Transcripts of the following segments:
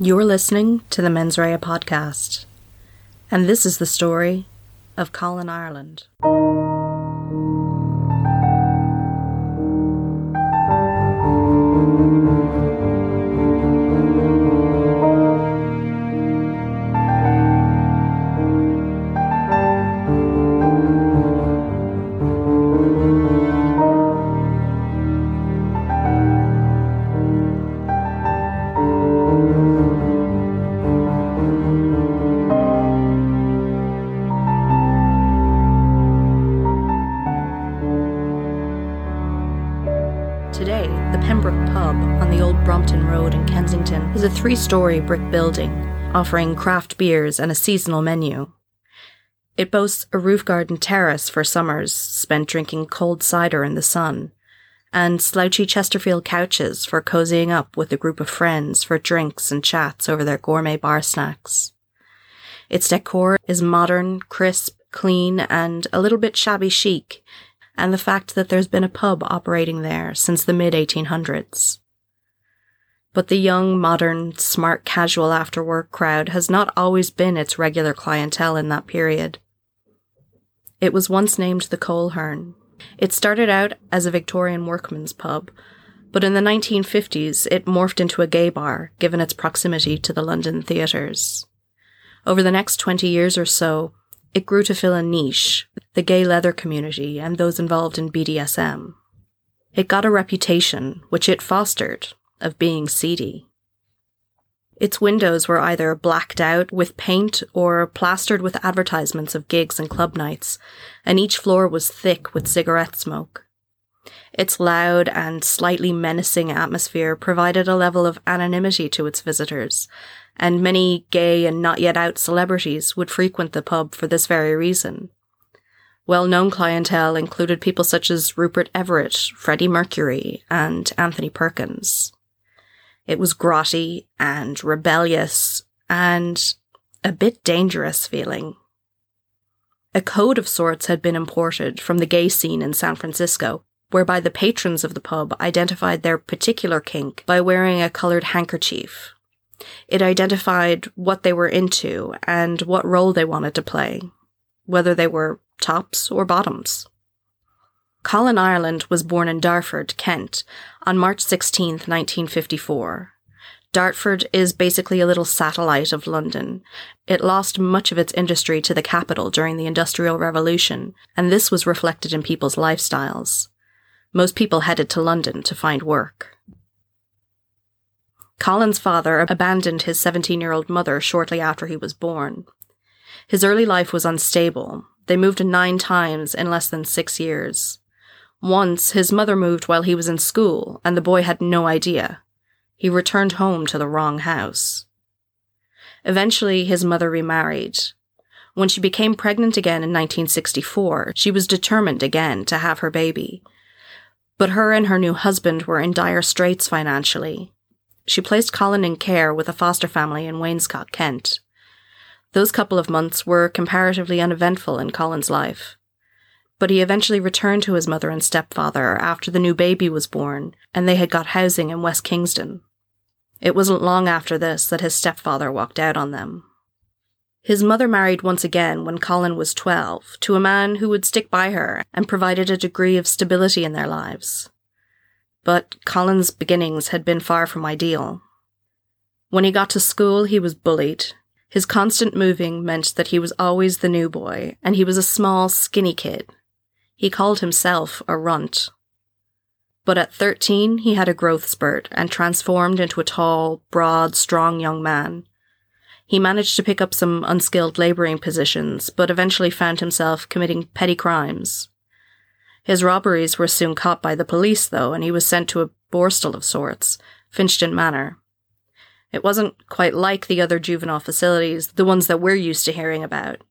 You're listening to the Mens Rea podcast, and this is the story of Colin Ireland. Three story brick building offering craft beers and a seasonal menu. It boasts a roof garden terrace for summers spent drinking cold cider in the sun, and slouchy Chesterfield couches for cozying up with a group of friends for drinks and chats over their gourmet bar snacks. Its decor is modern, crisp, clean, and a little bit shabby chic, and the fact that there's been a pub operating there since the mid 1800s. But the young, modern, smart, casual after work crowd has not always been its regular clientele in that period. It was once named the Coleherne. It started out as a Victorian workman's pub, but in the 1950s it morphed into a gay bar given its proximity to the London theatres. Over the next 20 years or so, it grew to fill a niche, the gay leather community and those involved in BDSM. It got a reputation, which it fostered, of being seedy. Its windows were either blacked out with paint or plastered with advertisements of gigs and club nights, and each floor was thick with cigarette smoke. Its loud and slightly menacing atmosphere provided a level of anonymity to its visitors, and many gay and not yet out celebrities would frequent the pub for this very reason. Well known clientele included people such as Rupert Everett, Freddie Mercury, and Anthony Perkins. It was grotty and rebellious and a bit dangerous feeling. A code of sorts had been imported from the gay scene in San Francisco, whereby the patrons of the pub identified their particular kink by wearing a coloured handkerchief it identified what they were into and what role they wanted to play, whether they were tops or bottoms. Colin Ireland was born in Dartford, Kent, on March 16, 1954. Dartford is basically a little satellite of London. It lost much of its industry to the capital during the Industrial Revolution, and this was reflected in people's lifestyles. Most people headed to London to find work. Colin's father abandoned his 17 year old mother shortly after he was born. His early life was unstable. They moved nine times in less than six years. Once, his mother moved while he was in school, and the boy had no idea. He returned home to the wrong house. Eventually, his mother remarried. When she became pregnant again in 1964, she was determined again to have her baby. But her and her new husband were in dire straits financially. She placed Colin in care with a foster family in Wainscott, Kent. Those couple of months were comparatively uneventful in Colin's life. But he eventually returned to his mother and stepfather after the new baby was born, and they had got housing in West Kingston. It wasn't long after this that his stepfather walked out on them. His mother married once again when Colin was 12 to a man who would stick by her and provided a degree of stability in their lives but Colin's beginnings had been far from ideal. When he got to school, he was bullied. His constant moving meant that he was always the new boy, and he was a small, skinny kid. He called himself a runt. But at 13, he had a growth spurt and transformed into a tall, broad, strong young man. He managed to pick up some unskilled labouring positions, but eventually found himself committing petty crimes. His robberies were soon caught by the police, though, and he was sent to a borstal of sorts, Finchden Manor. It wasn't quite like the other juvenile facilities, the ones that we're used to hearing about.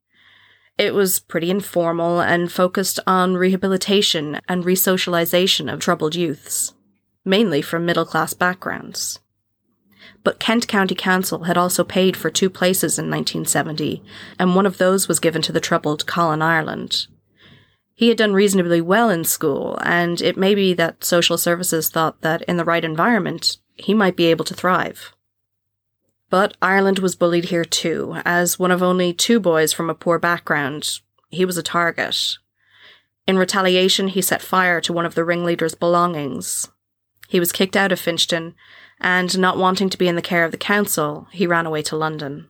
It was pretty informal and focused on rehabilitation and resocialization of troubled youths, mainly from middle class backgrounds. But Kent County Council had also paid for two places in 1970, and one of those was given to the troubled Colin Ireland. He had done reasonably well in school, and it may be that social services thought that in the right environment, he might be able to thrive. But Ireland was bullied here too, as one of only two boys from a poor background, he was a target. In retaliation, he set fire to one of the ringleader's belongings. He was kicked out of Finchden, and not wanting to be in the care of the council, he ran away to London.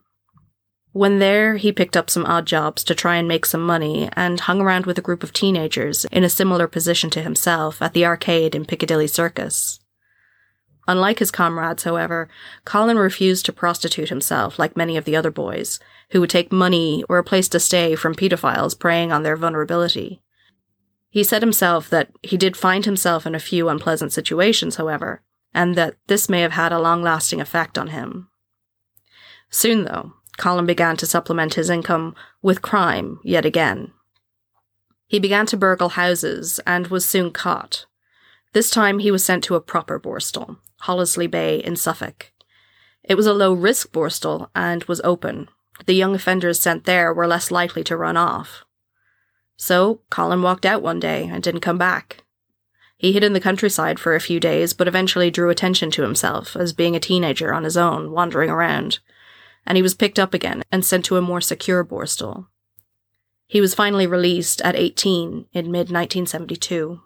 When there, he picked up some odd jobs to try and make some money and hung around with a group of teenagers in a similar position to himself at the arcade in Piccadilly Circus. Unlike his comrades, however, Colin refused to prostitute himself like many of the other boys, who would take money or a place to stay from pedophiles preying on their vulnerability. He said himself that he did find himself in a few unpleasant situations, however, and that this may have had a long lasting effect on him. Soon, though, Colin began to supplement his income with crime yet again. He began to burgle houses and was soon caught. This time he was sent to a proper borstal, Hollesley Bay in Suffolk. It was a low risk borstal and was open. The young offenders sent there were less likely to run off. So Colin walked out one day and didn't come back. He hid in the countryside for a few days, but eventually drew attention to himself as being a teenager on his own, wandering around and he was picked up again and sent to a more secure Borstal. He was finally released at 18 in mid 1972.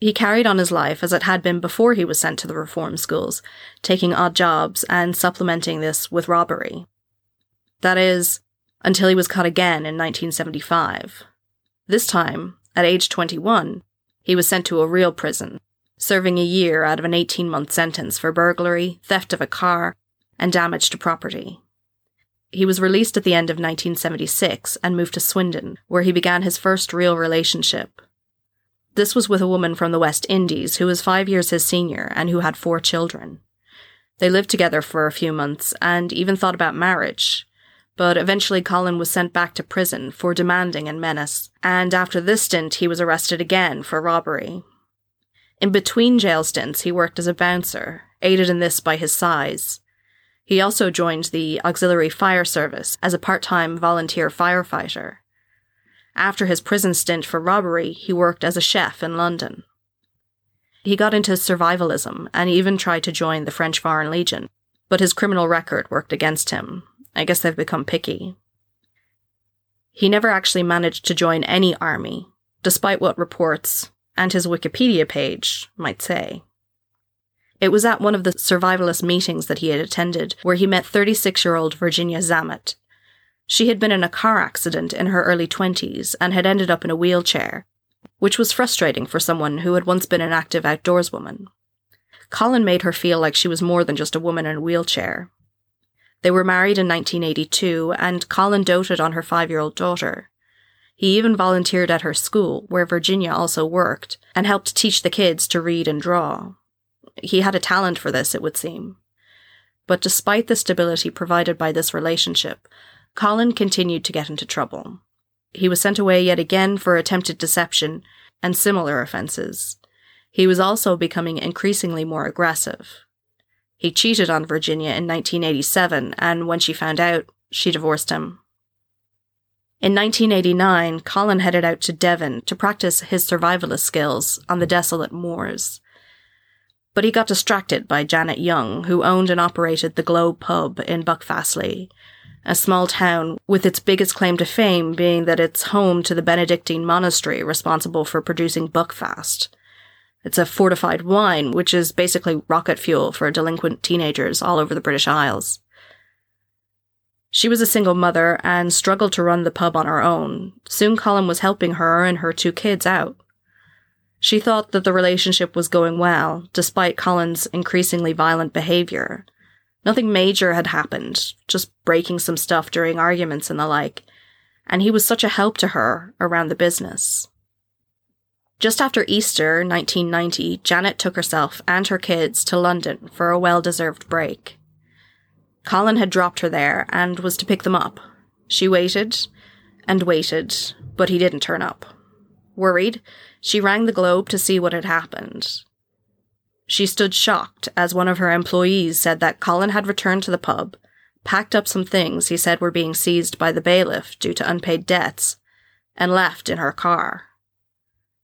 He carried on his life as it had been before he was sent to the reform schools, taking odd jobs and supplementing this with robbery. That is, until he was caught again in 1975. This time, at age 21, he was sent to a real prison, serving a year out of an 18 month sentence for burglary, theft of a car, and damage to property. He was released at the end of 1976 and moved to Swindon, where he began his first real relationship. This was with a woman from the West Indies who was five years his senior and who had four children. They lived together for a few months and even thought about marriage. But eventually Colin was sent back to prison for demanding and menace, and after this stint he was arrested again for robbery. In between jail stints he worked as a bouncer, aided in this by his size. He also joined the Auxiliary Fire Service as a part time volunteer firefighter. After his prison stint for robbery, he worked as a chef in London. He got into survivalism and even tried to join the French Foreign Legion, but his criminal record worked against him. I guess they've become picky. He never actually managed to join any army, despite what reports and his Wikipedia page might say. It was at one of the survivalist meetings that he had attended where he met 36 year old Virginia Zammit. She had been in a car accident in her early 20s and had ended up in a wheelchair, which was frustrating for someone who had once been an active outdoors woman. Colin made her feel like she was more than just a woman in a wheelchair. They were married in 1982, and Colin doted on her five year old daughter. He even volunteered at her school, where Virginia also worked, and helped teach the kids to read and draw. He had a talent for this, it would seem. But despite the stability provided by this relationship, Colin continued to get into trouble. He was sent away yet again for attempted deception and similar offences. He was also becoming increasingly more aggressive. He cheated on Virginia in 1987, and when she found out, she divorced him. In 1989, Colin headed out to Devon to practice his survivalist skills on the desolate moors but he got distracted by Janet Young, who owned and operated the Globe pub in Buckfastleigh, a small town with its biggest claim to fame being that it's home to the Benedictine monastery responsible for producing Buckfast. It's a fortified wine, which is basically rocket fuel for delinquent teenagers all over the British Isles. She was a single mother and struggled to run the pub on her own. Soon Colin was helping her and her two kids out. She thought that the relationship was going well, despite Colin's increasingly violent behavior. Nothing major had happened, just breaking some stuff during arguments and the like, and he was such a help to her around the business. Just after Easter 1990, Janet took herself and her kids to London for a well deserved break. Colin had dropped her there and was to pick them up. She waited and waited, but he didn't turn up. Worried, she rang the Globe to see what had happened. She stood shocked as one of her employees said that Colin had returned to the pub, packed up some things he said were being seized by the bailiff due to unpaid debts, and left in her car.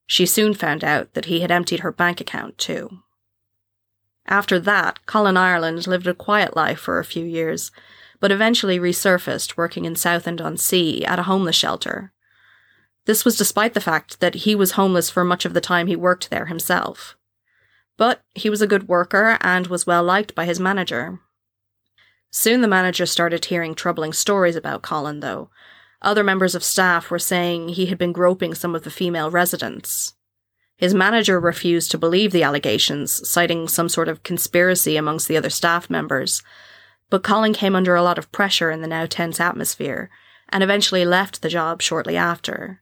She soon found out that he had emptied her bank account too. After that, Colin Ireland lived a quiet life for a few years, but eventually resurfaced working in Southend on Sea at a homeless shelter. This was despite the fact that he was homeless for much of the time he worked there himself. But he was a good worker and was well liked by his manager. Soon the manager started hearing troubling stories about Colin, though. Other members of staff were saying he had been groping some of the female residents. His manager refused to believe the allegations, citing some sort of conspiracy amongst the other staff members. But Colin came under a lot of pressure in the now tense atmosphere, and eventually left the job shortly after.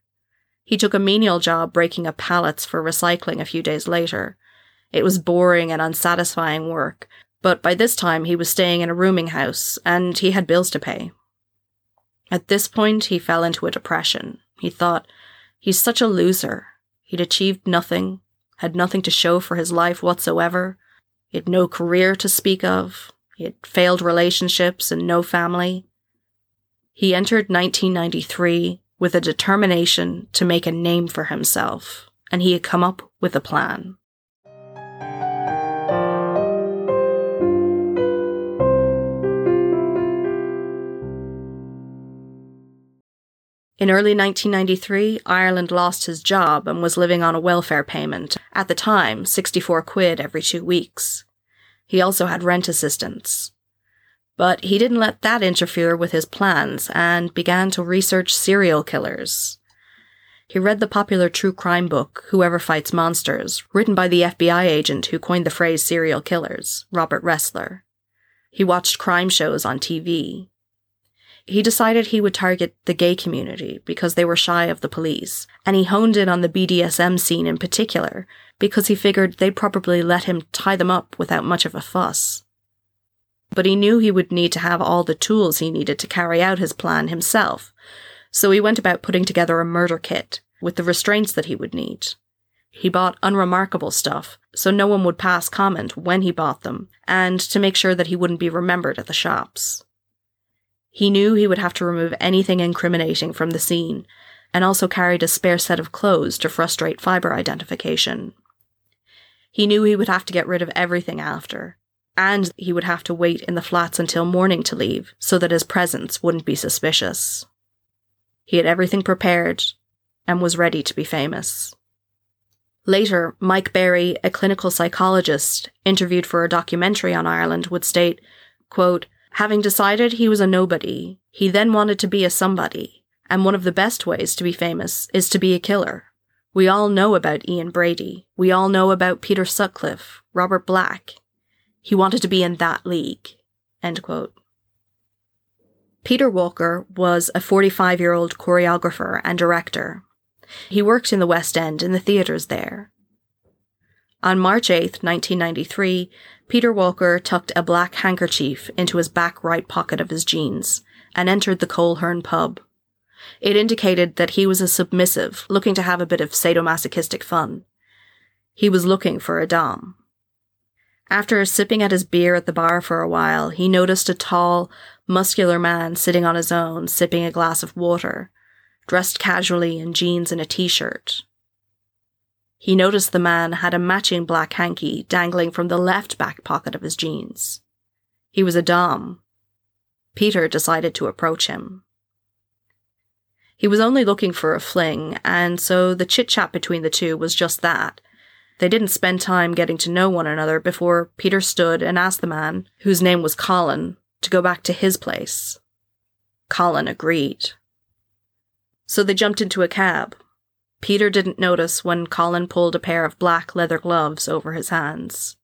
He took a menial job breaking up pallets for recycling a few days later. It was boring and unsatisfying work, but by this time he was staying in a rooming house and he had bills to pay. At this point, he fell into a depression. He thought, he's such a loser. He'd achieved nothing, had nothing to show for his life whatsoever. He had no career to speak of. He had failed relationships and no family. He entered 1993 with a determination to make a name for himself, and he had come up with a plan. In early 1993, Ireland lost his job and was living on a welfare payment, at the time 64 quid every two weeks. He also had rent assistance. But he didn't let that interfere with his plans and began to research serial killers. He read the popular true crime book, Whoever Fights Monsters, written by the FBI agent who coined the phrase serial killers, Robert Ressler. He watched crime shows on TV. He decided he would target the gay community because they were shy of the police, and he honed in on the BDSM scene in particular because he figured they'd probably let him tie them up without much of a fuss but he knew he would need to have all the tools he needed to carry out his plan himself. So he went about putting together a murder kit with the restraints that he would need. He bought unremarkable stuff, so no one would pass comment when he bought them, and to make sure that he wouldn't be remembered at the shops. He knew he would have to remove anything incriminating from the scene, and also carried a spare set of clothes to frustrate fibre identification. He knew he would have to get rid of everything after, and he would have to wait in the flats until morning to leave so that his presence wouldn't be suspicious. He had everything prepared and was ready to be famous. Later, Mike Berry, a clinical psychologist interviewed for a documentary on Ireland, would state, quote, Having decided he was a nobody, he then wanted to be a somebody, and one of the best ways to be famous is to be a killer. We all know about Ian Brady. We all know about Peter Sutcliffe, Robert Black, he wanted to be in that league. Peter Walker was a 45 year old choreographer and director. He worked in the West End in the theatres there. On March 8, 1993, Peter Walker tucked a black handkerchief into his back right pocket of his jeans and entered the Coleherne pub. It indicated that he was a submissive looking to have a bit of sadomasochistic fun. He was looking for a Dom. After sipping at his beer at the bar for a while, he noticed a tall, muscular man sitting on his own, sipping a glass of water, dressed casually in jeans and a t-shirt. He noticed the man had a matching black hanky dangling from the left back pocket of his jeans. He was a Dom. Peter decided to approach him. He was only looking for a fling, and so the chit chat between the two was just that they didn't spend time getting to know one another before Peter stood and asked the man, whose name was Colin, to go back to his place. Colin agreed. So they jumped into a cab. Peter didn't notice when Colin pulled a pair of black leather gloves over his hands.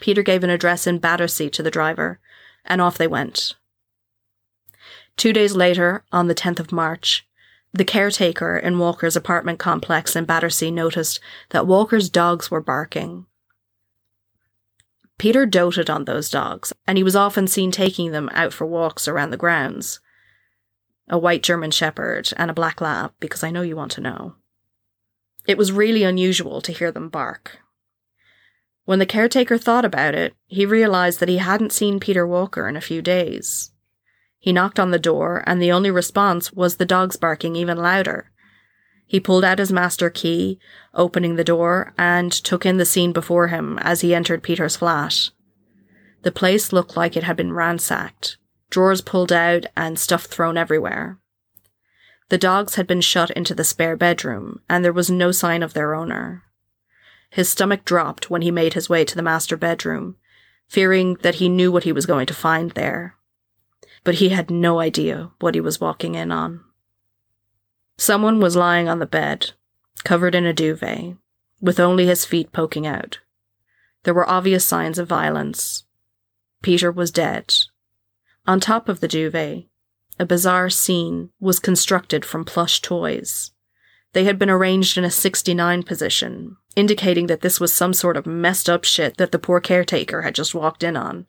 Peter gave an address in Battersea to the driver, and off they went. Two days later, on the 10th of March, the caretaker in Walker's apartment complex in Battersea noticed that Walker's dogs were barking. Peter doted on those dogs, and he was often seen taking them out for walks around the grounds. A white German Shepherd and a black lab, because I know you want to know. It was really unusual to hear them bark. When the caretaker thought about it, he realized that he hadn't seen Peter Walker in a few days. He knocked on the door, and the only response was the dogs barking even louder. He pulled out his master key, opening the door, and took in the scene before him as he entered Peter's flat. The place looked like it had been ransacked, drawers pulled out and stuff thrown everywhere. The dogs had been shut into the spare bedroom, and there was no sign of their owner. His stomach dropped when he made his way to the master bedroom, fearing that he knew what he was going to find there. But he had no idea what he was walking in on. Someone was lying on the bed, covered in a duvet, with only his feet poking out. There were obvious signs of violence. Peter was dead. On top of the duvet, a bizarre scene was constructed from plush toys. They had been arranged in a 69 position, indicating that this was some sort of messed up shit that the poor caretaker had just walked in on.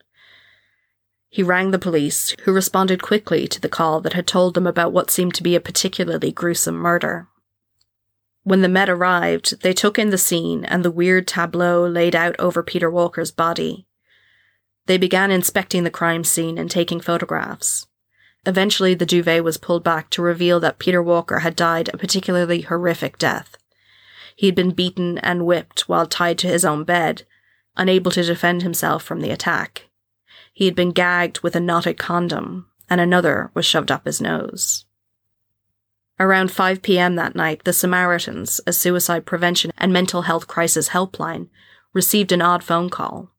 He rang the police, who responded quickly to the call that had told them about what seemed to be a particularly gruesome murder. When the Met arrived, they took in the scene and the weird tableau laid out over Peter Walker's body. They began inspecting the crime scene and taking photographs. Eventually, the duvet was pulled back to reveal that Peter Walker had died a particularly horrific death. He had been beaten and whipped while tied to his own bed, unable to defend himself from the attack. He had been gagged with a knotted condom, and another was shoved up his nose. Around 5 p.m. that night, the Samaritans, a suicide prevention and mental health crisis helpline, received an odd phone call.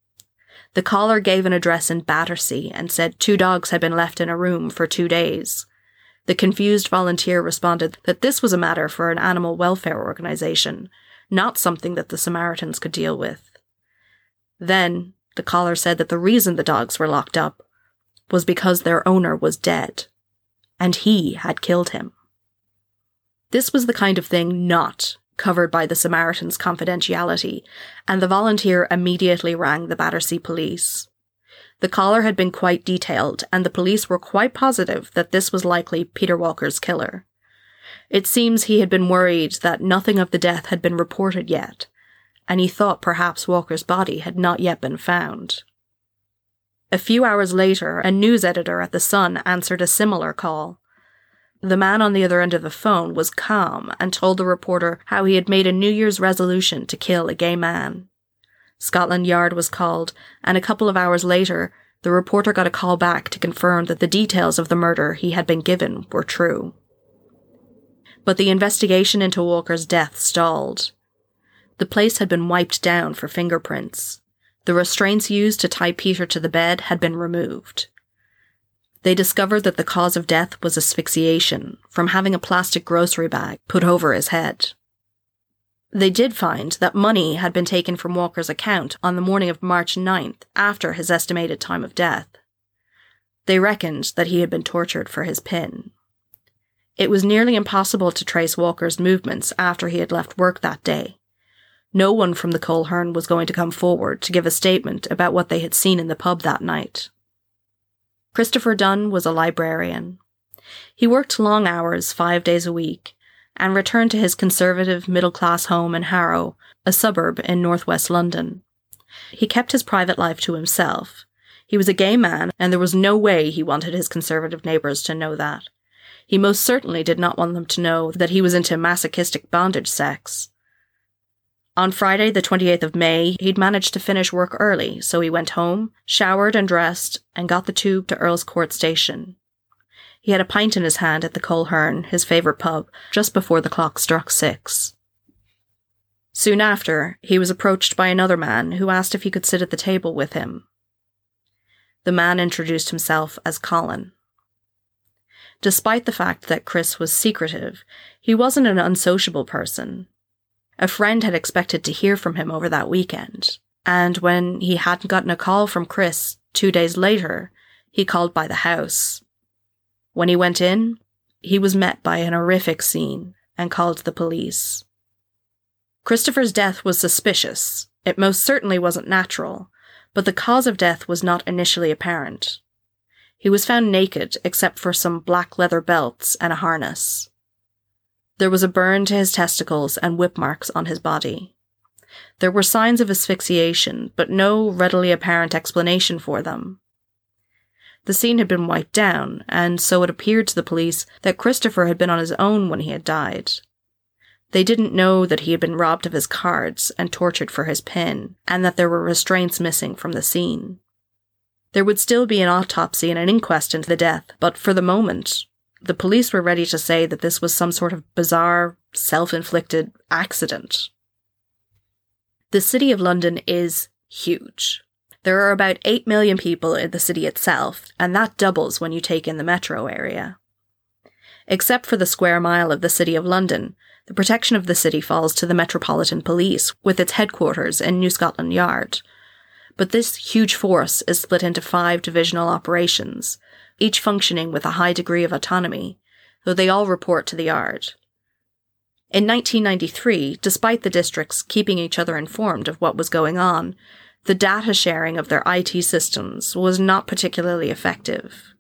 The caller gave an address in Battersea and said two dogs had been left in a room for two days. The confused volunteer responded that this was a matter for an animal welfare organization, not something that the Samaritans could deal with. Then, the caller said that the reason the dogs were locked up was because their owner was dead, and he had killed him. This was the kind of thing not covered by the Samaritan's confidentiality, and the volunteer immediately rang the Battersea police. The caller had been quite detailed, and the police were quite positive that this was likely Peter Walker's killer. It seems he had been worried that nothing of the death had been reported yet, and he thought perhaps Walker's body had not yet been found. A few hours later, a news editor at The Sun answered a similar call. The man on the other end of the phone was calm and told the reporter how he had made a New Year's resolution to kill a gay man. Scotland Yard was called, and a couple of hours later, the reporter got a call back to confirm that the details of the murder he had been given were true. But the investigation into Walker's death stalled. The place had been wiped down for fingerprints. The restraints used to tie Peter to the bed had been removed. They discovered that the cause of death was asphyxiation from having a plastic grocery bag put over his head. They did find that money had been taken from Walker's account on the morning of March 9th after his estimated time of death. They reckoned that he had been tortured for his pin. It was nearly impossible to trace Walker's movements after he had left work that day, no one from the Coleherne was going to come forward to give a statement about what they had seen in the pub that night. Christopher Dunn was a librarian. He worked long hours five days a week and returned to his conservative middle class home in Harrow, a suburb in northwest London. He kept his private life to himself. He was a gay man, and there was no way he wanted his conservative neighbours to know that. He most certainly did not want them to know that he was into masochistic bondage sex. On Friday, the 28th of May, he'd managed to finish work early, so he went home, showered and dressed, and got the tube to Earl's Court Station. He had a pint in his hand at the Coleherne, his favourite pub, just before the clock struck six. Soon after, he was approached by another man who asked if he could sit at the table with him. The man introduced himself as Colin. Despite the fact that Chris was secretive, he wasn't an unsociable person, a friend had expected to hear from him over that weekend, and when he hadn't gotten a call from Chris two days later, he called by the house. When he went in, he was met by an horrific scene and called the police. Christopher's death was suspicious. It most certainly wasn't natural, but the cause of death was not initially apparent. He was found naked except for some black leather belts and a harness. There was a burn to his testicles and whip marks on his body. There were signs of asphyxiation, but no readily apparent explanation for them. The scene had been wiped down, and so it appeared to the police that Christopher had been on his own when he had died. They didn't know that he had been robbed of his cards and tortured for his pin, and that there were restraints missing from the scene. There would still be an autopsy and an inquest into the death, but for the moment, the police were ready to say that this was some sort of bizarre, self inflicted accident. The City of London is huge. There are about 8 million people in the city itself, and that doubles when you take in the metro area. Except for the square mile of the City of London, the protection of the city falls to the Metropolitan Police, with its headquarters in New Scotland Yard. But this huge force is split into five divisional operations, each functioning with a high degree of autonomy, though they all report to the Yard. In 1993, despite the districts keeping each other informed of what was going on, the data sharing of their IT systems was not particularly effective.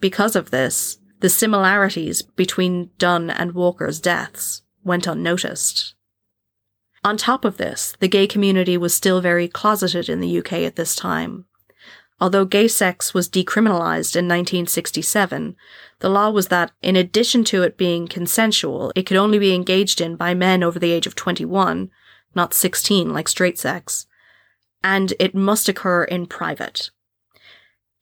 Because of this, the similarities between Dunn and Walker's deaths went unnoticed. On top of this, the gay community was still very closeted in the UK at this time. Although gay sex was decriminalised in 1967, the law was that, in addition to it being consensual, it could only be engaged in by men over the age of 21, not 16 like straight sex, and it must occur in private.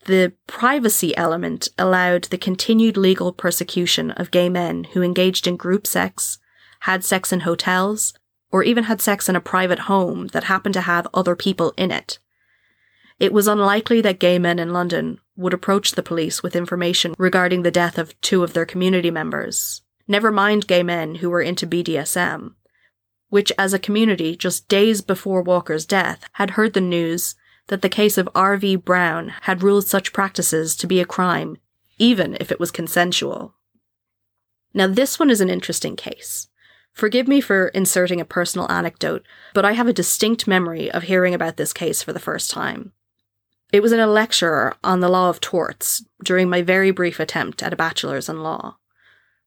The privacy element allowed the continued legal persecution of gay men who engaged in group sex, had sex in hotels, or even had sex in a private home that happened to have other people in it. It was unlikely that gay men in London would approach the police with information regarding the death of two of their community members, never mind gay men who were into BDSM, which as a community just days before Walker's death had heard the news that the case of R.V. Brown had ruled such practices to be a crime, even if it was consensual. Now, this one is an interesting case. Forgive me for inserting a personal anecdote, but I have a distinct memory of hearing about this case for the first time. It was in a lecture on the law of torts during my very brief attempt at a bachelor's in law.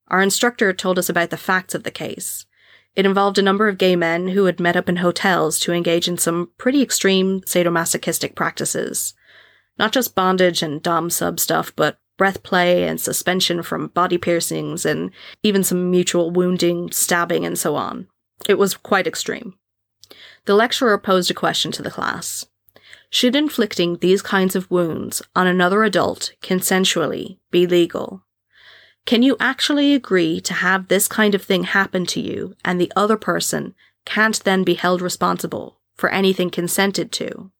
Our instructor told us about the facts of the case. It involved a number of gay men who had met up in hotels to engage in some pretty extreme sadomasochistic practices. Not just bondage and dom sub stuff, but breath play and suspension from body piercings and even some mutual wounding, stabbing, and so on. It was quite extreme. The lecturer posed a question to the class. Should inflicting these kinds of wounds on another adult consensually be legal? Can you actually agree to have this kind of thing happen to you and the other person can't then be held responsible for anything consented to?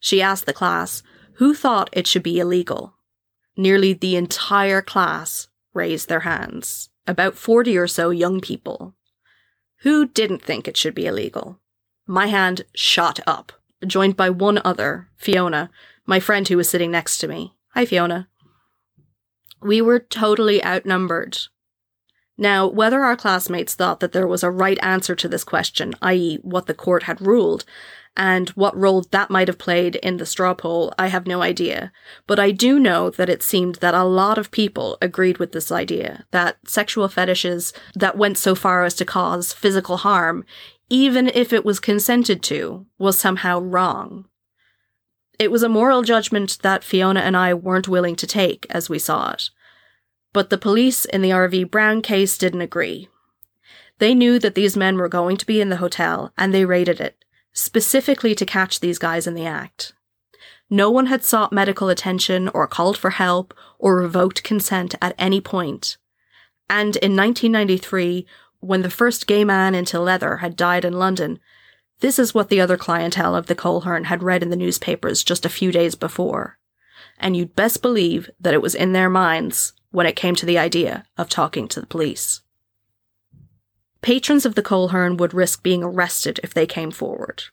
She asked the class who thought it should be illegal. Nearly the entire class raised their hands, about 40 or so young people. Who didn't think it should be illegal? My hand shot up, joined by one other, Fiona, my friend who was sitting next to me. Hi, Fiona. We were totally outnumbered. Now, whether our classmates thought that there was a right answer to this question, i.e., what the court had ruled, and what role that might have played in the straw poll, I have no idea. But I do know that it seemed that a lot of people agreed with this idea that sexual fetishes that went so far as to cause physical harm, even if it was consented to, was somehow wrong. It was a moral judgment that Fiona and I weren't willing to take as we saw it. But the police in the R.V. Brown case didn't agree. They knew that these men were going to be in the hotel and they raided it, specifically to catch these guys in the act. No one had sought medical attention or called for help or revoked consent at any point. And in 1993, when the first gay man into leather had died in London, this is what the other clientele of the Coleherne had read in the newspapers just a few days before. And you'd best believe that it was in their minds when it came to the idea of talking to the police. Patrons of the Coleherne would risk being arrested if they came forward.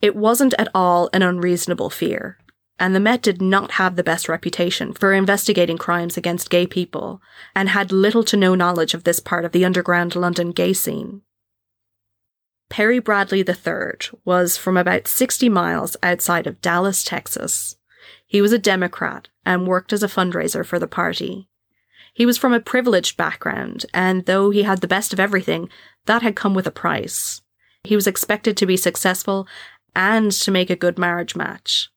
It wasn't at all an unreasonable fear, and the Met did not have the best reputation for investigating crimes against gay people, and had little to no knowledge of this part of the underground London gay scene. Perry Bradley III was from about 60 miles outside of Dallas, Texas. He was a Democrat and worked as a fundraiser for the party. He was from a privileged background, and though he had the best of everything, that had come with a price. He was expected to be successful and to make a good marriage match.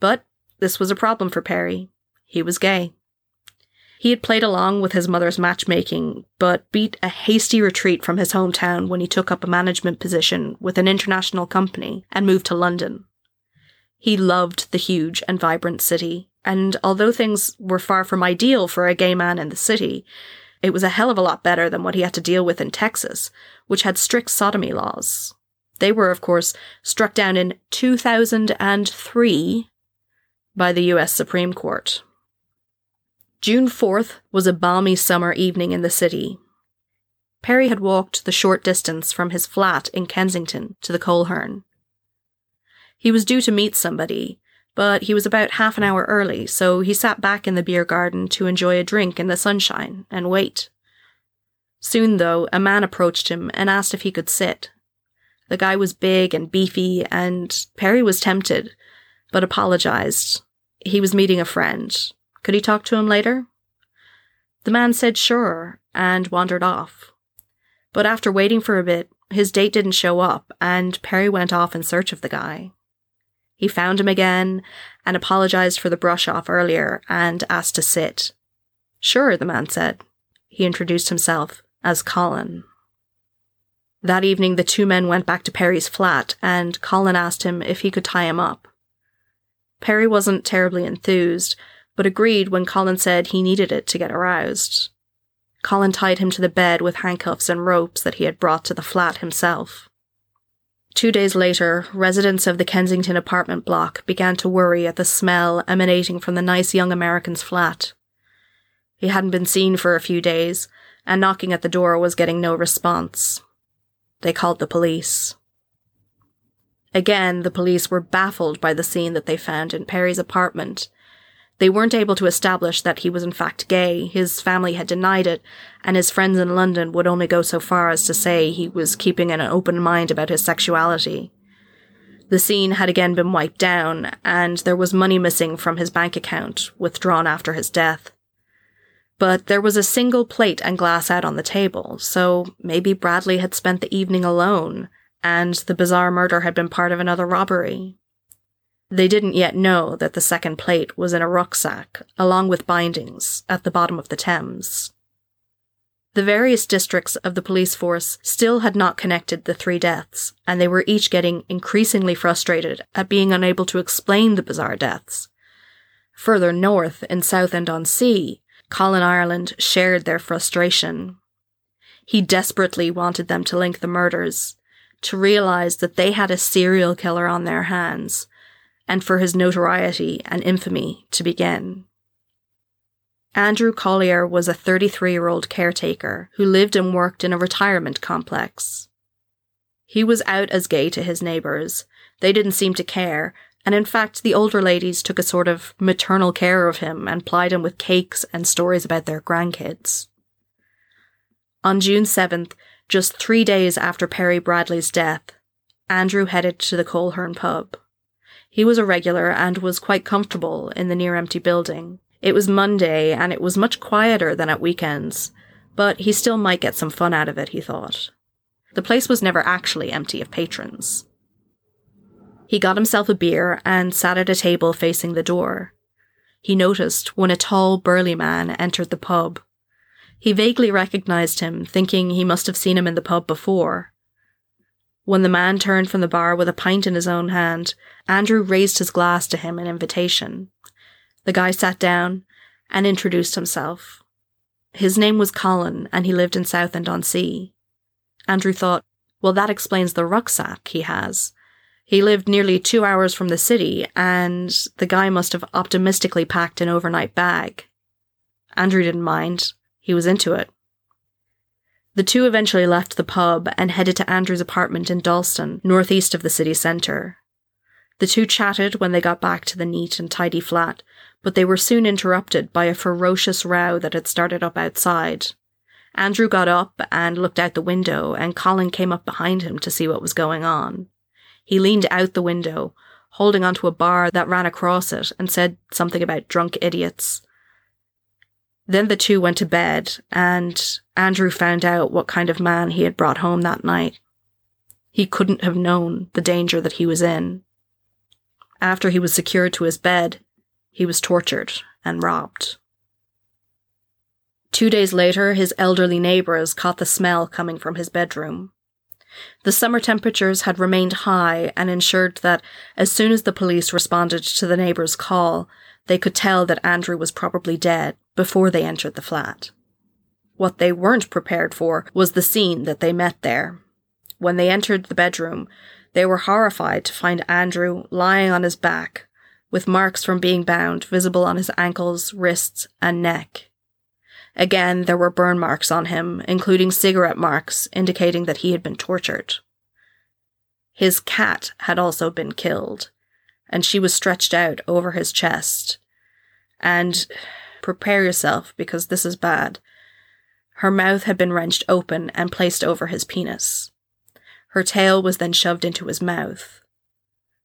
But this was a problem for Perry. He was gay. He had played along with his mother's matchmaking, but beat a hasty retreat from his hometown when he took up a management position with an international company and moved to London. He loved the huge and vibrant city, and although things were far from ideal for a gay man in the city, it was a hell of a lot better than what he had to deal with in Texas, which had strict sodomy laws. They were, of course, struck down in 2003 by the US Supreme Court. June 4th was a balmy summer evening in the city. Perry had walked the short distance from his flat in Kensington to the Coleherne. He was due to meet somebody, but he was about half an hour early, so he sat back in the beer garden to enjoy a drink in the sunshine and wait. Soon, though, a man approached him and asked if he could sit. The guy was big and beefy, and Perry was tempted, but apologized. He was meeting a friend, could he talk to him later? The man said sure and wandered off. But after waiting for a bit, his date didn't show up, and Perry went off in search of the guy. He found him again and apologized for the brush off earlier and asked to sit. Sure, the man said. He introduced himself as Colin. That evening, the two men went back to Perry's flat, and Colin asked him if he could tie him up. Perry wasn't terribly enthused, but agreed when Colin said he needed it to get aroused. Colin tied him to the bed with handcuffs and ropes that he had brought to the flat himself. Two days later, residents of the Kensington apartment block began to worry at the smell emanating from the nice young American's flat. He hadn't been seen for a few days, and knocking at the door was getting no response. They called the police. Again, the police were baffled by the scene that they found in Perry's apartment they weren't able to establish that he was in fact gay. His family had denied it, and his friends in London would only go so far as to say he was keeping an open mind about his sexuality. The scene had again been wiped down, and there was money missing from his bank account, withdrawn after his death. But there was a single plate and glass out on the table, so maybe Bradley had spent the evening alone, and the bizarre murder had been part of another robbery. They didn't yet know that the second plate was in a rucksack, along with bindings, at the bottom of the Thames. The various districts of the police force still had not connected the three deaths, and they were each getting increasingly frustrated at being unable to explain the bizarre deaths. Further north, in Southend-on-Sea, Colin Ireland shared their frustration. He desperately wanted them to link the murders, to realize that they had a serial killer on their hands, and for his notoriety and infamy to begin. Andrew Collier was a 33 year old caretaker who lived and worked in a retirement complex. He was out as gay to his neighbours. They didn't seem to care, and in fact, the older ladies took a sort of maternal care of him and plied him with cakes and stories about their grandkids. On June 7th, just three days after Perry Bradley's death, Andrew headed to the Coleherne pub. He was a regular and was quite comfortable in the near empty building. It was Monday and it was much quieter than at weekends, but he still might get some fun out of it, he thought. The place was never actually empty of patrons. He got himself a beer and sat at a table facing the door. He noticed when a tall, burly man entered the pub. He vaguely recognized him, thinking he must have seen him in the pub before. When the man turned from the bar with a pint in his own hand, Andrew raised his glass to him in invitation. The guy sat down and introduced himself. His name was Colin, and he lived in Southend-on-Sea. Andrew thought, well, that explains the rucksack he has. He lived nearly two hours from the city, and the guy must have optimistically packed an overnight bag. Andrew didn't mind. He was into it. The two eventually left the pub and headed to Andrew's apartment in Dalston, northeast of the city centre. The two chatted when they got back to the neat and tidy flat, but they were soon interrupted by a ferocious row that had started up outside. Andrew got up and looked out the window, and Colin came up behind him to see what was going on. He leaned out the window, holding onto a bar that ran across it, and said something about drunk idiots. Then the two went to bed, and Andrew found out what kind of man he had brought home that night. He couldn't have known the danger that he was in. After he was secured to his bed, he was tortured and robbed. Two days later, his elderly neighbours caught the smell coming from his bedroom. The summer temperatures had remained high and ensured that as soon as the police responded to the neighbor's call, they could tell that Andrew was probably dead before they entered the flat. What they weren't prepared for was the scene that they met there. When they entered the bedroom, they were horrified to find Andrew lying on his back, with marks from being bound visible on his ankles, wrists, and neck. Again, there were burn marks on him, including cigarette marks indicating that he had been tortured. His cat had also been killed, and she was stretched out over his chest. And prepare yourself because this is bad. Her mouth had been wrenched open and placed over his penis. Her tail was then shoved into his mouth.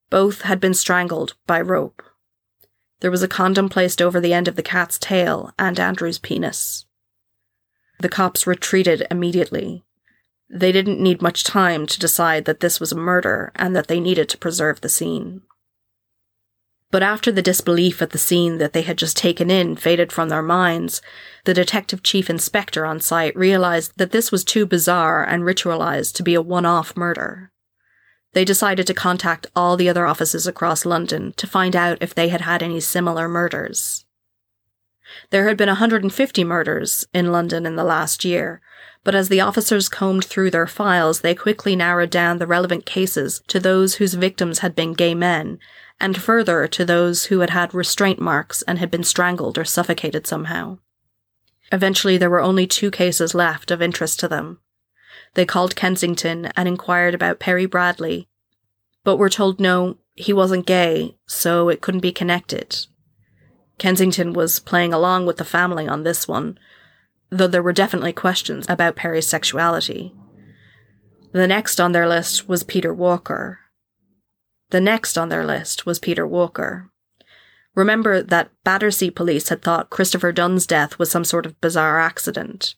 Both had been strangled by rope. There was a condom placed over the end of the cat's tail and Andrew's penis. The cops retreated immediately. They didn't need much time to decide that this was a murder and that they needed to preserve the scene. But after the disbelief at the scene that they had just taken in faded from their minds, the detective chief inspector on site realized that this was too bizarre and ritualized to be a one off murder. They decided to contact all the other offices across London to find out if they had had any similar murders. There had been 150 murders in London in the last year, but as the officers combed through their files, they quickly narrowed down the relevant cases to those whose victims had been gay men and further to those who had had restraint marks and had been strangled or suffocated somehow. Eventually, there were only two cases left of interest to them. They called Kensington and inquired about Perry Bradley, but were told no, he wasn't gay, so it couldn't be connected. Kensington was playing along with the family on this one, though there were definitely questions about Perry's sexuality. The next on their list was Peter Walker, the next on their list was Peter Walker. Remember that Battersea police had thought Christopher Dunn's death was some sort of bizarre accident.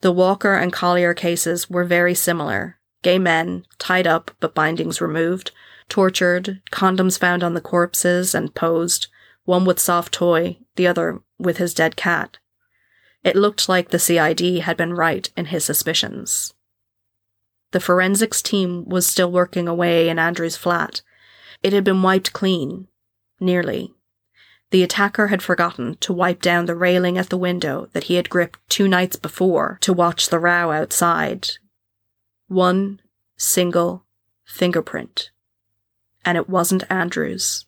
The Walker and Collier cases were very similar gay men, tied up but bindings removed, tortured, condoms found on the corpses and posed, one with soft toy, the other with his dead cat. It looked like the CID had been right in his suspicions. The forensics team was still working away in Andrew's flat. It had been wiped clean. Nearly. The attacker had forgotten to wipe down the railing at the window that he had gripped two nights before to watch the row outside. One single fingerprint. And it wasn't Andrew's.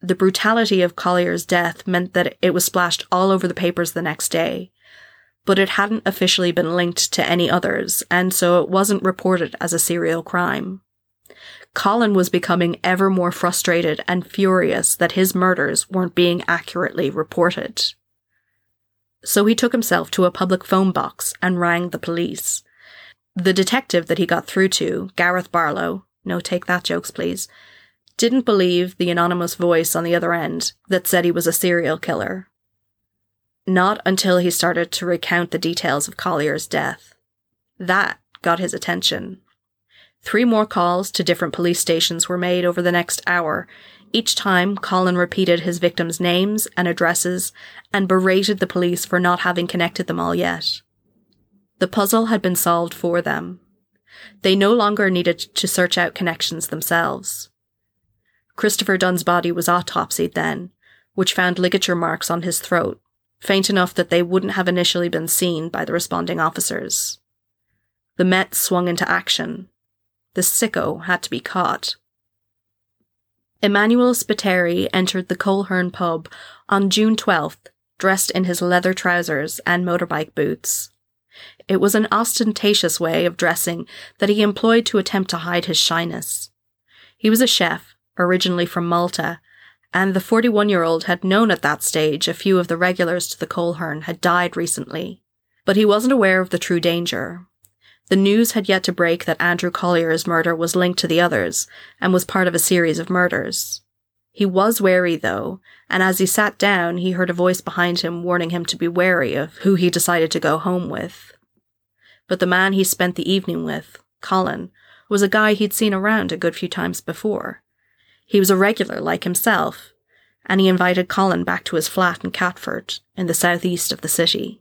The brutality of Collier's death meant that it was splashed all over the papers the next day but it hadn't officially been linked to any others, and so it wasn't reported as a serial crime. Colin was becoming ever more frustrated and furious that his murders weren't being accurately reported. So he took himself to a public phone box and rang the police. The detective that he got through to, Gareth Barlow, no take that jokes please, didn't believe the anonymous voice on the other end that said he was a serial killer not until he started to recount the details of Collier's death. That got his attention. Three more calls to different police stations were made over the next hour. Each time, Colin repeated his victims' names and addresses and berated the police for not having connected them all yet. The puzzle had been solved for them. They no longer needed to search out connections themselves. Christopher Dunn's body was autopsied then, which found ligature marks on his throat faint enough that they wouldn't have initially been seen by the responding officers. The Met swung into action. The sicko had to be caught. Emmanuel Spiteri entered the Coleherne pub on June 12th, dressed in his leather trousers and motorbike boots. It was an ostentatious way of dressing that he employed to attempt to hide his shyness. He was a chef, originally from Malta, and the 41 year old had known at that stage a few of the regulars to the Coleherne had died recently. But he wasn't aware of the true danger. The news had yet to break that Andrew Collier's murder was linked to the others and was part of a series of murders. He was wary, though, and as he sat down, he heard a voice behind him warning him to be wary of who he decided to go home with. But the man he spent the evening with, Colin, was a guy he'd seen around a good few times before. He was a regular like himself, and he invited Colin back to his flat in Catford, in the southeast of the city.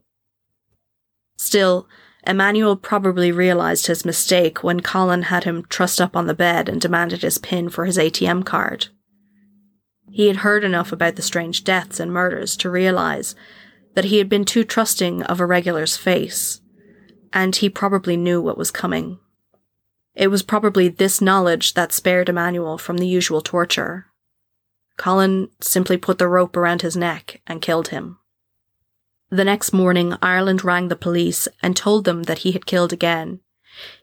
Still, Emmanuel probably realised his mistake when Colin had him trussed up on the bed and demanded his PIN for his ATM card. He had heard enough about the strange deaths and murders to realise that he had been too trusting of a regular's face, and he probably knew what was coming. It was probably this knowledge that spared Emmanuel from the usual torture. Colin simply put the rope around his neck and killed him. The next morning, Ireland rang the police and told them that he had killed again.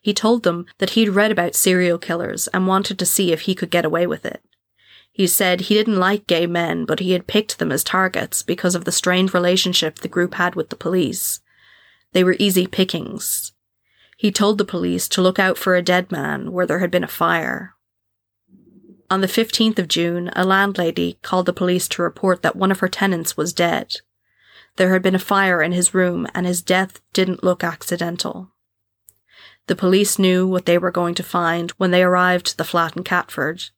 He told them that he'd read about serial killers and wanted to see if he could get away with it. He said he didn't like gay men, but he had picked them as targets because of the strained relationship the group had with the police. They were easy pickings. He told the police to look out for a dead man where there had been a fire. On the 15th of June, a landlady called the police to report that one of her tenants was dead. There had been a fire in his room and his death didn't look accidental. The police knew what they were going to find when they arrived at the flat in Catford.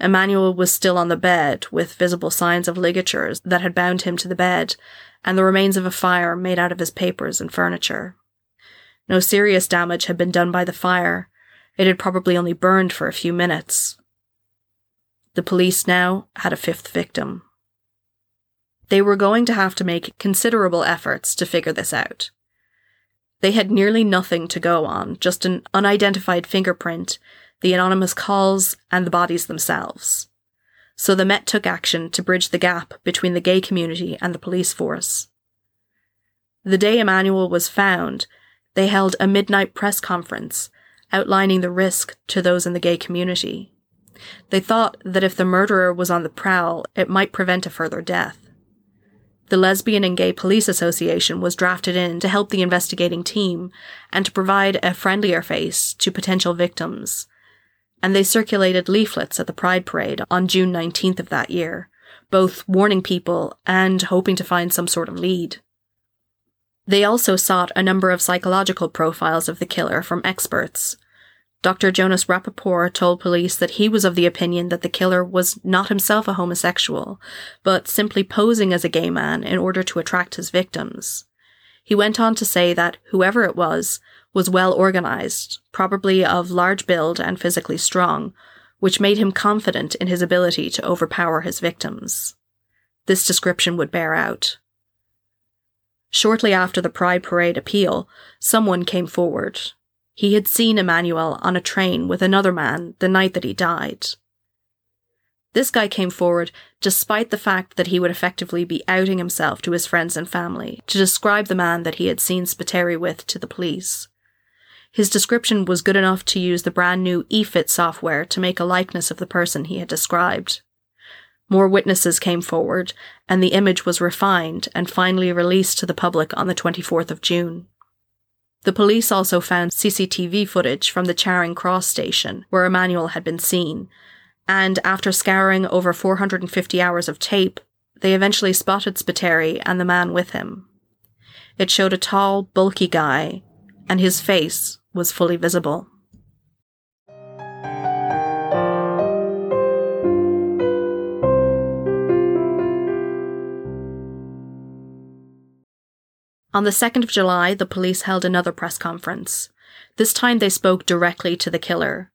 Emmanuel was still on the bed, with visible signs of ligatures that had bound him to the bed, and the remains of a fire made out of his papers and furniture. No serious damage had been done by the fire. It had probably only burned for a few minutes. The police now had a fifth victim. They were going to have to make considerable efforts to figure this out. They had nearly nothing to go on, just an unidentified fingerprint the anonymous calls, and the bodies themselves. So the Met took action to bridge the gap between the gay community and the police force. The day Emmanuel was found, they held a midnight press conference outlining the risk to those in the gay community. They thought that if the murderer was on the prowl, it might prevent a further death. The Lesbian and Gay Police Association was drafted in to help the investigating team and to provide a friendlier face to potential victims, and they circulated leaflets at the Pride Parade on June 19th of that year, both warning people and hoping to find some sort of lead. They also sought a number of psychological profiles of the killer from experts. Dr. Jonas Rappaport told police that he was of the opinion that the killer was not himself a homosexual, but simply posing as a gay man in order to attract his victims. He went on to say that whoever it was was well organized, probably of large build and physically strong, which made him confident in his ability to overpower his victims. This description would bear out. Shortly after the Pride Parade appeal, someone came forward. He had seen Emmanuel on a train with another man the night that he died. This guy came forward despite the fact that he would effectively be outing himself to his friends and family to describe the man that he had seen Spiteri with to the police. His description was good enough to use the brand new eFit software to make a likeness of the person he had described. More witnesses came forward, and the image was refined and finally released to the public on the 24th of June. The police also found CCTV footage from the Charing Cross station where Emmanuel had been seen, and after scouring over 450 hours of tape, they eventually spotted Spiteri and the man with him. It showed a tall, bulky guy, and his face was fully visible. On the 2nd of July, the police held another press conference. This time they spoke directly to the killer.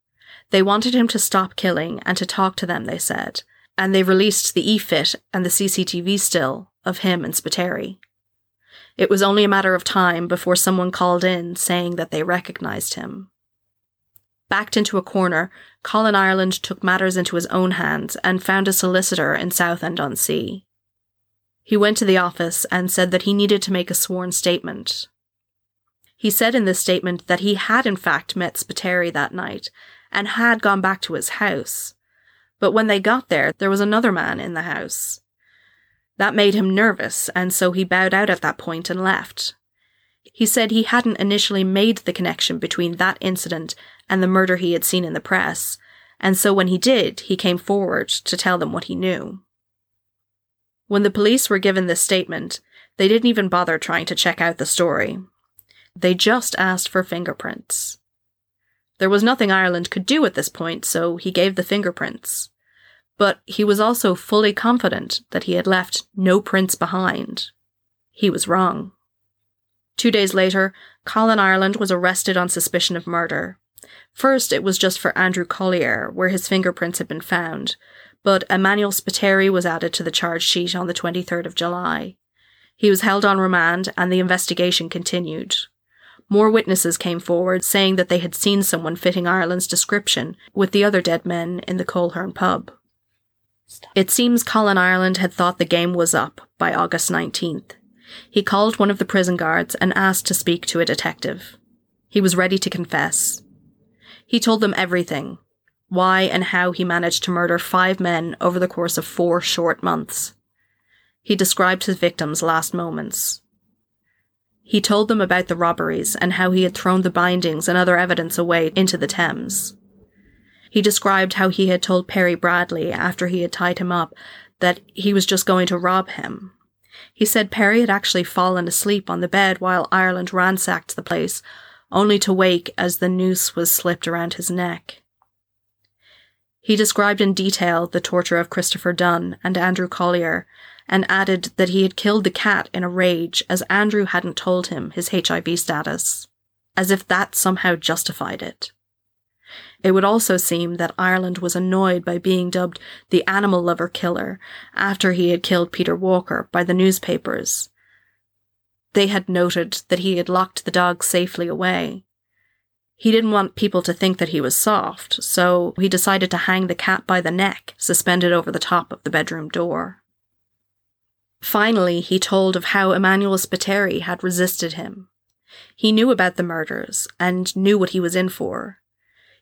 They wanted him to stop killing and to talk to them, they said, and they released the e-fit and the CCTV still of him and Spiteri. It was only a matter of time before someone called in saying that they recognized him. Backed into a corner, Colin Ireland took matters into his own hands and found a solicitor in Southend on Sea. He went to the office and said that he needed to make a sworn statement. He said in this statement that he had in fact met Spiteri that night and had gone back to his house. But when they got there, there was another man in the house. That made him nervous, and so he bowed out at that point and left. He said he hadn't initially made the connection between that incident and the murder he had seen in the press, and so when he did, he came forward to tell them what he knew. When the police were given this statement, they didn't even bother trying to check out the story. They just asked for fingerprints. There was nothing Ireland could do at this point, so he gave the fingerprints but he was also fully confident that he had left no prints behind. He was wrong. Two days later, Colin Ireland was arrested on suspicion of murder. First, it was just for Andrew Collier, where his fingerprints had been found, but Emmanuel Spiteri was added to the charge sheet on the 23rd of July. He was held on remand and the investigation continued. More witnesses came forward saying that they had seen someone fitting Ireland's description with the other dead men in the Coleherne pub. It seems Colin Ireland had thought the game was up by August 19th. He called one of the prison guards and asked to speak to a detective. He was ready to confess. He told them everything why and how he managed to murder five men over the course of four short months. He described his victims' last moments. He told them about the robberies and how he had thrown the bindings and other evidence away into the Thames. He described how he had told Perry Bradley after he had tied him up that he was just going to rob him. He said Perry had actually fallen asleep on the bed while Ireland ransacked the place, only to wake as the noose was slipped around his neck. He described in detail the torture of Christopher Dunn and Andrew Collier, and added that he had killed the cat in a rage as Andrew hadn't told him his HIV status, as if that somehow justified it. It would also seem that Ireland was annoyed by being dubbed the animal lover killer after he had killed Peter Walker by the newspapers. They had noted that he had locked the dog safely away, he didn't want people to think that he was soft, so he decided to hang the cat by the neck, suspended over the top of the bedroom door. Finally, he told of how Emmanuel Spiteri had resisted him. He knew about the murders and knew what he was in for.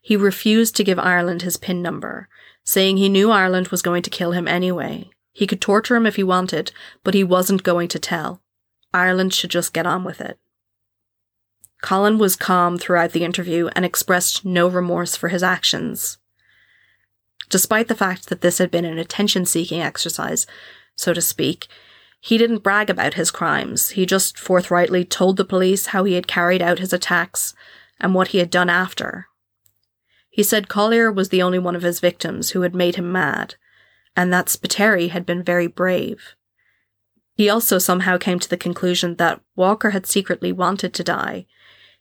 He refused to give Ireland his PIN number, saying he knew Ireland was going to kill him anyway. He could torture him if he wanted, but he wasn't going to tell. Ireland should just get on with it. Colin was calm throughout the interview and expressed no remorse for his actions. Despite the fact that this had been an attention seeking exercise, so to speak, he didn't brag about his crimes. He just forthrightly told the police how he had carried out his attacks and what he had done after. He said Collier was the only one of his victims who had made him mad, and that Spiteri had been very brave. He also somehow came to the conclusion that Walker had secretly wanted to die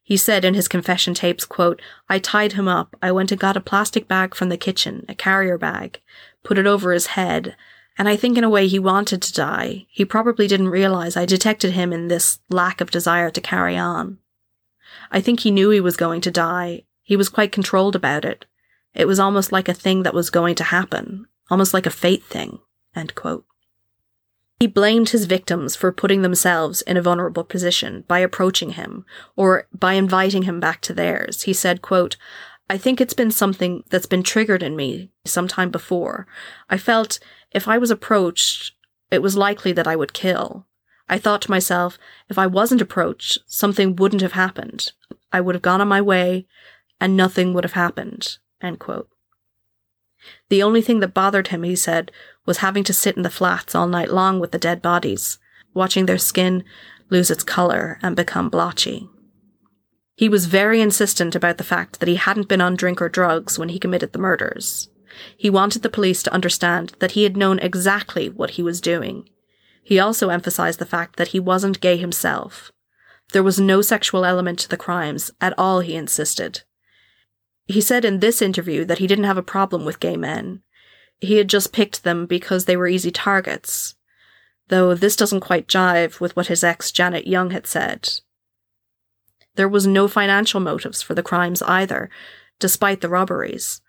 he said in his confession tapes, quote, I tied him up. I went and got a plastic bag from the kitchen, a carrier bag, put it over his head, and I think in a way he wanted to die. He probably didn't realize I detected him in this lack of desire to carry on. I think he knew he was going to die. He was quite controlled about it. It was almost like a thing that was going to happen, almost like a fate thing. End quote. He blamed his victims for putting themselves in a vulnerable position by approaching him or by inviting him back to theirs. He said, quote, I think it's been something that's been triggered in me some time before. I felt if I was approached, it was likely that I would kill. I thought to myself, if I wasn't approached, something wouldn't have happened. I would have gone on my way and nothing would have happened. End quote. The only thing that bothered him, he said, was having to sit in the flats all night long with the dead bodies, watching their skin lose its colour and become blotchy. He was very insistent about the fact that he hadn't been on drink or drugs when he committed the murders. He wanted the police to understand that he had known exactly what he was doing. He also emphasized the fact that he wasn't gay himself. There was no sexual element to the crimes at all, he insisted. He said in this interview that he didn't have a problem with gay men. He had just picked them because they were easy targets. Though this doesn't quite jive with what his ex Janet Young had said. There was no financial motives for the crimes either, despite the robberies.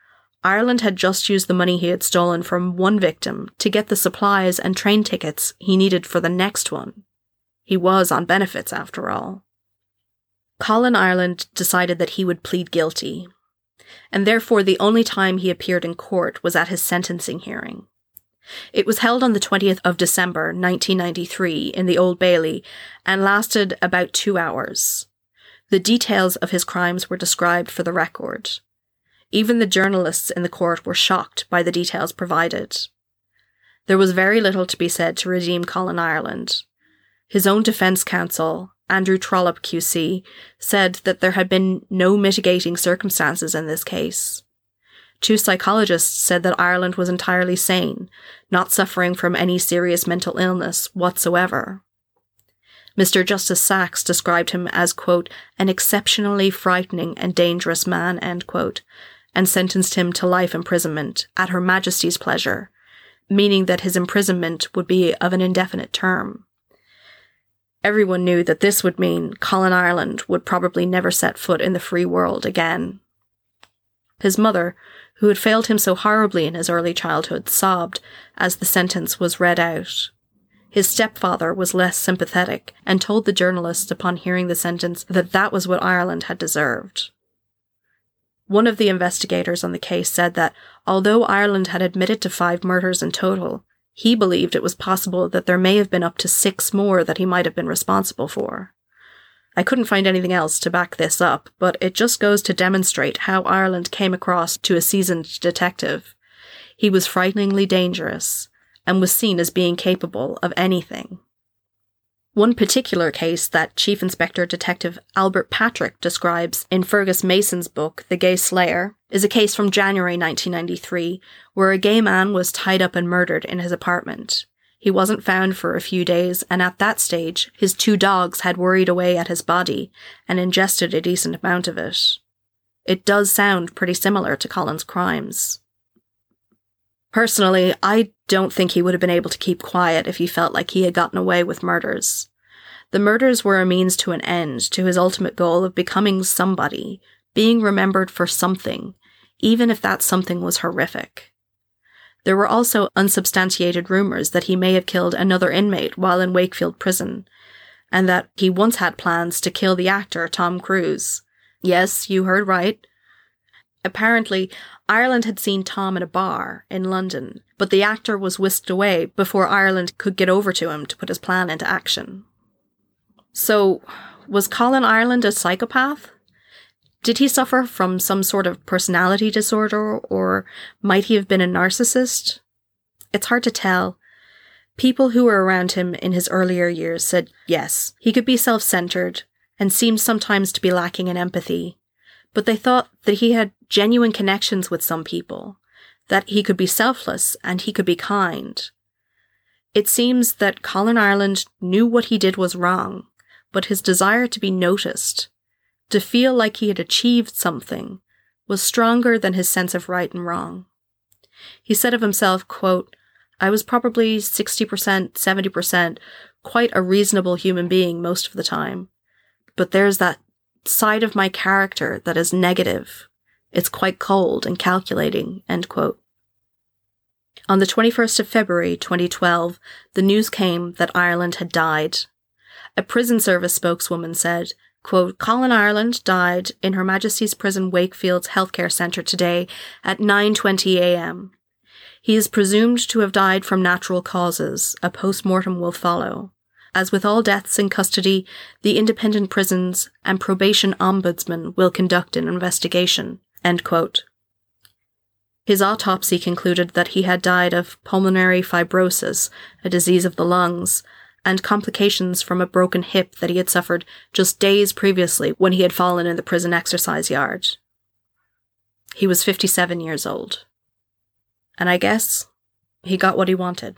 Ireland had just used the money he had stolen from one victim to get the supplies and train tickets he needed for the next one. He was on benefits after all. Colin Ireland decided that he would plead guilty, and therefore the only time he appeared in court was at his sentencing hearing. It was held on the 20th of December 1993 in the Old Bailey and lasted about two hours. The details of his crimes were described for the record. Even the journalists in the court were shocked by the details provided. There was very little to be said to redeem Colin Ireland. His own defence counsel, Andrew Trollope QC, said that there had been no mitigating circumstances in this case. two psychologists said that Ireland was entirely sane, not suffering from any serious mental illness whatsoever. Mr. Justice Sachs described him as, quote, an exceptionally frightening and dangerous man, end quote, and sentenced him to life imprisonment at Her Majesty's pleasure, meaning that his imprisonment would be of an indefinite term. Everyone knew that this would mean Colin Ireland would probably never set foot in the free world again. His mother, who had failed him so horribly in his early childhood, sobbed as the sentence was read out. His stepfather was less sympathetic and told the journalist upon hearing the sentence that that was what Ireland had deserved. One of the investigators on the case said that although Ireland had admitted to five murders in total, he believed it was possible that there may have been up to six more that he might have been responsible for. I couldn't find anything else to back this up, but it just goes to demonstrate how Ireland came across to a seasoned detective. He was frighteningly dangerous, and was seen as being capable of anything. One particular case that Chief Inspector Detective Albert Patrick describes in Fergus Mason's book, The Gay Slayer, is a case from January 1993 where a gay man was tied up and murdered in his apartment. He wasn't found for a few days, and at that stage, his two dogs had worried away at his body and ingested a decent amount of it. It does sound pretty similar to Colin's crimes. Personally, I don't think he would have been able to keep quiet if he felt like he had gotten away with murders. The murders were a means to an end, to his ultimate goal of becoming somebody, being remembered for something, even if that something was horrific. There were also unsubstantiated rumours that he may have killed another inmate while in Wakefield prison, and that he once had plans to kill the actor Tom Cruise. Yes, you heard right. Apparently, Ireland had seen Tom in a bar in London, but the actor was whisked away before Ireland could get over to him to put his plan into action. So, was Colin Ireland a psychopath? Did he suffer from some sort of personality disorder, or might he have been a narcissist? It's hard to tell. People who were around him in his earlier years said yes, he could be self centered and seemed sometimes to be lacking in empathy, but they thought that he had genuine connections with some people, that he could be selfless and he could be kind. It seems that Colin Ireland knew what he did was wrong, but his desire to be noticed, to feel like he had achieved something, was stronger than his sense of right and wrong. He said of himself, quote, I was probably 60%, 70%, quite a reasonable human being most of the time. But there's that side of my character that is negative. It's quite cold and calculating. end quote. On the 21st of February 2012, the news came that Ireland had died. A prison service spokeswoman said, quote, Colin Ireland died in Her Majesty's Prison Wakefield's Healthcare Centre today at 9.20 a.m. He is presumed to have died from natural causes. A post-mortem will follow. As with all deaths in custody, the independent prisons and probation ombudsman will conduct an investigation. His autopsy concluded that he had died of pulmonary fibrosis, a disease of the lungs, and complications from a broken hip that he had suffered just days previously when he had fallen in the prison exercise yard. He was 57 years old. And I guess he got what he wanted.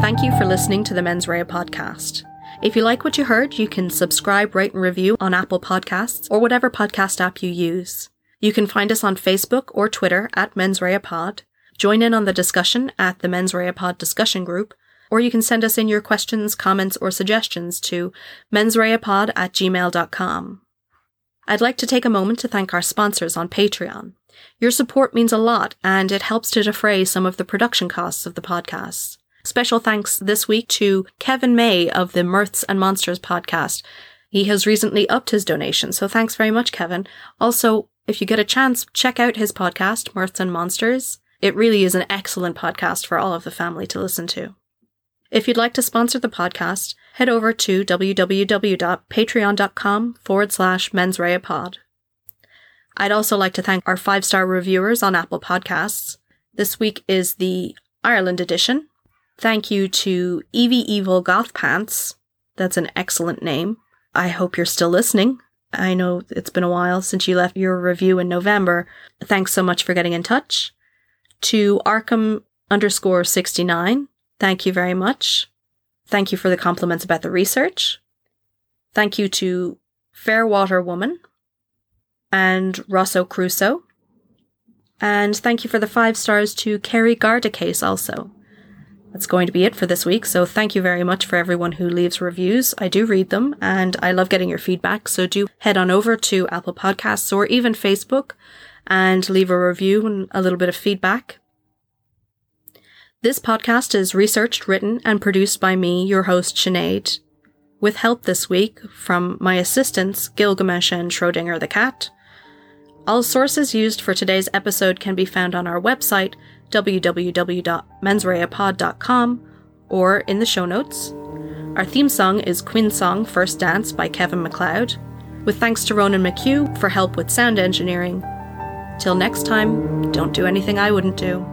Thank you for listening to the Mens Rea podcast. If you like what you heard, you can subscribe, rate, and review on Apple Podcasts or whatever podcast app you use. You can find us on Facebook or Twitter at Mens Rea Pod, join in on the discussion at the Mens Rea Pod discussion group, or you can send us in your questions, comments, or suggestions to mensreapod at gmail.com. I'd like to take a moment to thank our sponsors on Patreon. Your support means a lot, and it helps to defray some of the production costs of the podcasts. Special thanks this week to Kevin May of the Mirths and Monsters podcast. He has recently upped his donation, so thanks very much, Kevin. Also, if you get a chance, check out his podcast, Mirths and Monsters. It really is an excellent podcast for all of the family to listen to. If you'd like to sponsor the podcast, head over to www.patreon.com forward slash mensreapod. I'd also like to thank our five star reviewers on Apple Podcasts. This week is the Ireland edition, Thank you to Evie Evil Goth Pants. That's an excellent name. I hope you're still listening. I know it's been a while since you left your review in November. Thanks so much for getting in touch. To Arkham underscore 69, thank you very much. Thank you for the compliments about the research. Thank you to Fairwater Woman and Rosso Crusoe. And thank you for the five stars to Kerry Gardacase also. That's going to be it for this week. So thank you very much for everyone who leaves reviews. I do read them and I love getting your feedback. So do head on over to Apple Podcasts or even Facebook and leave a review and a little bit of feedback. This podcast is researched, written, and produced by me, your host, Sinead, with help this week from my assistants, Gilgamesh and Schrodinger the cat. All sources used for today's episode can be found on our website, www.mensreapod.com, or in the show notes. Our theme song is Queen Song First Dance by Kevin MacLeod, with thanks to Ronan McHugh for help with sound engineering. Till next time, don't do anything I wouldn't do.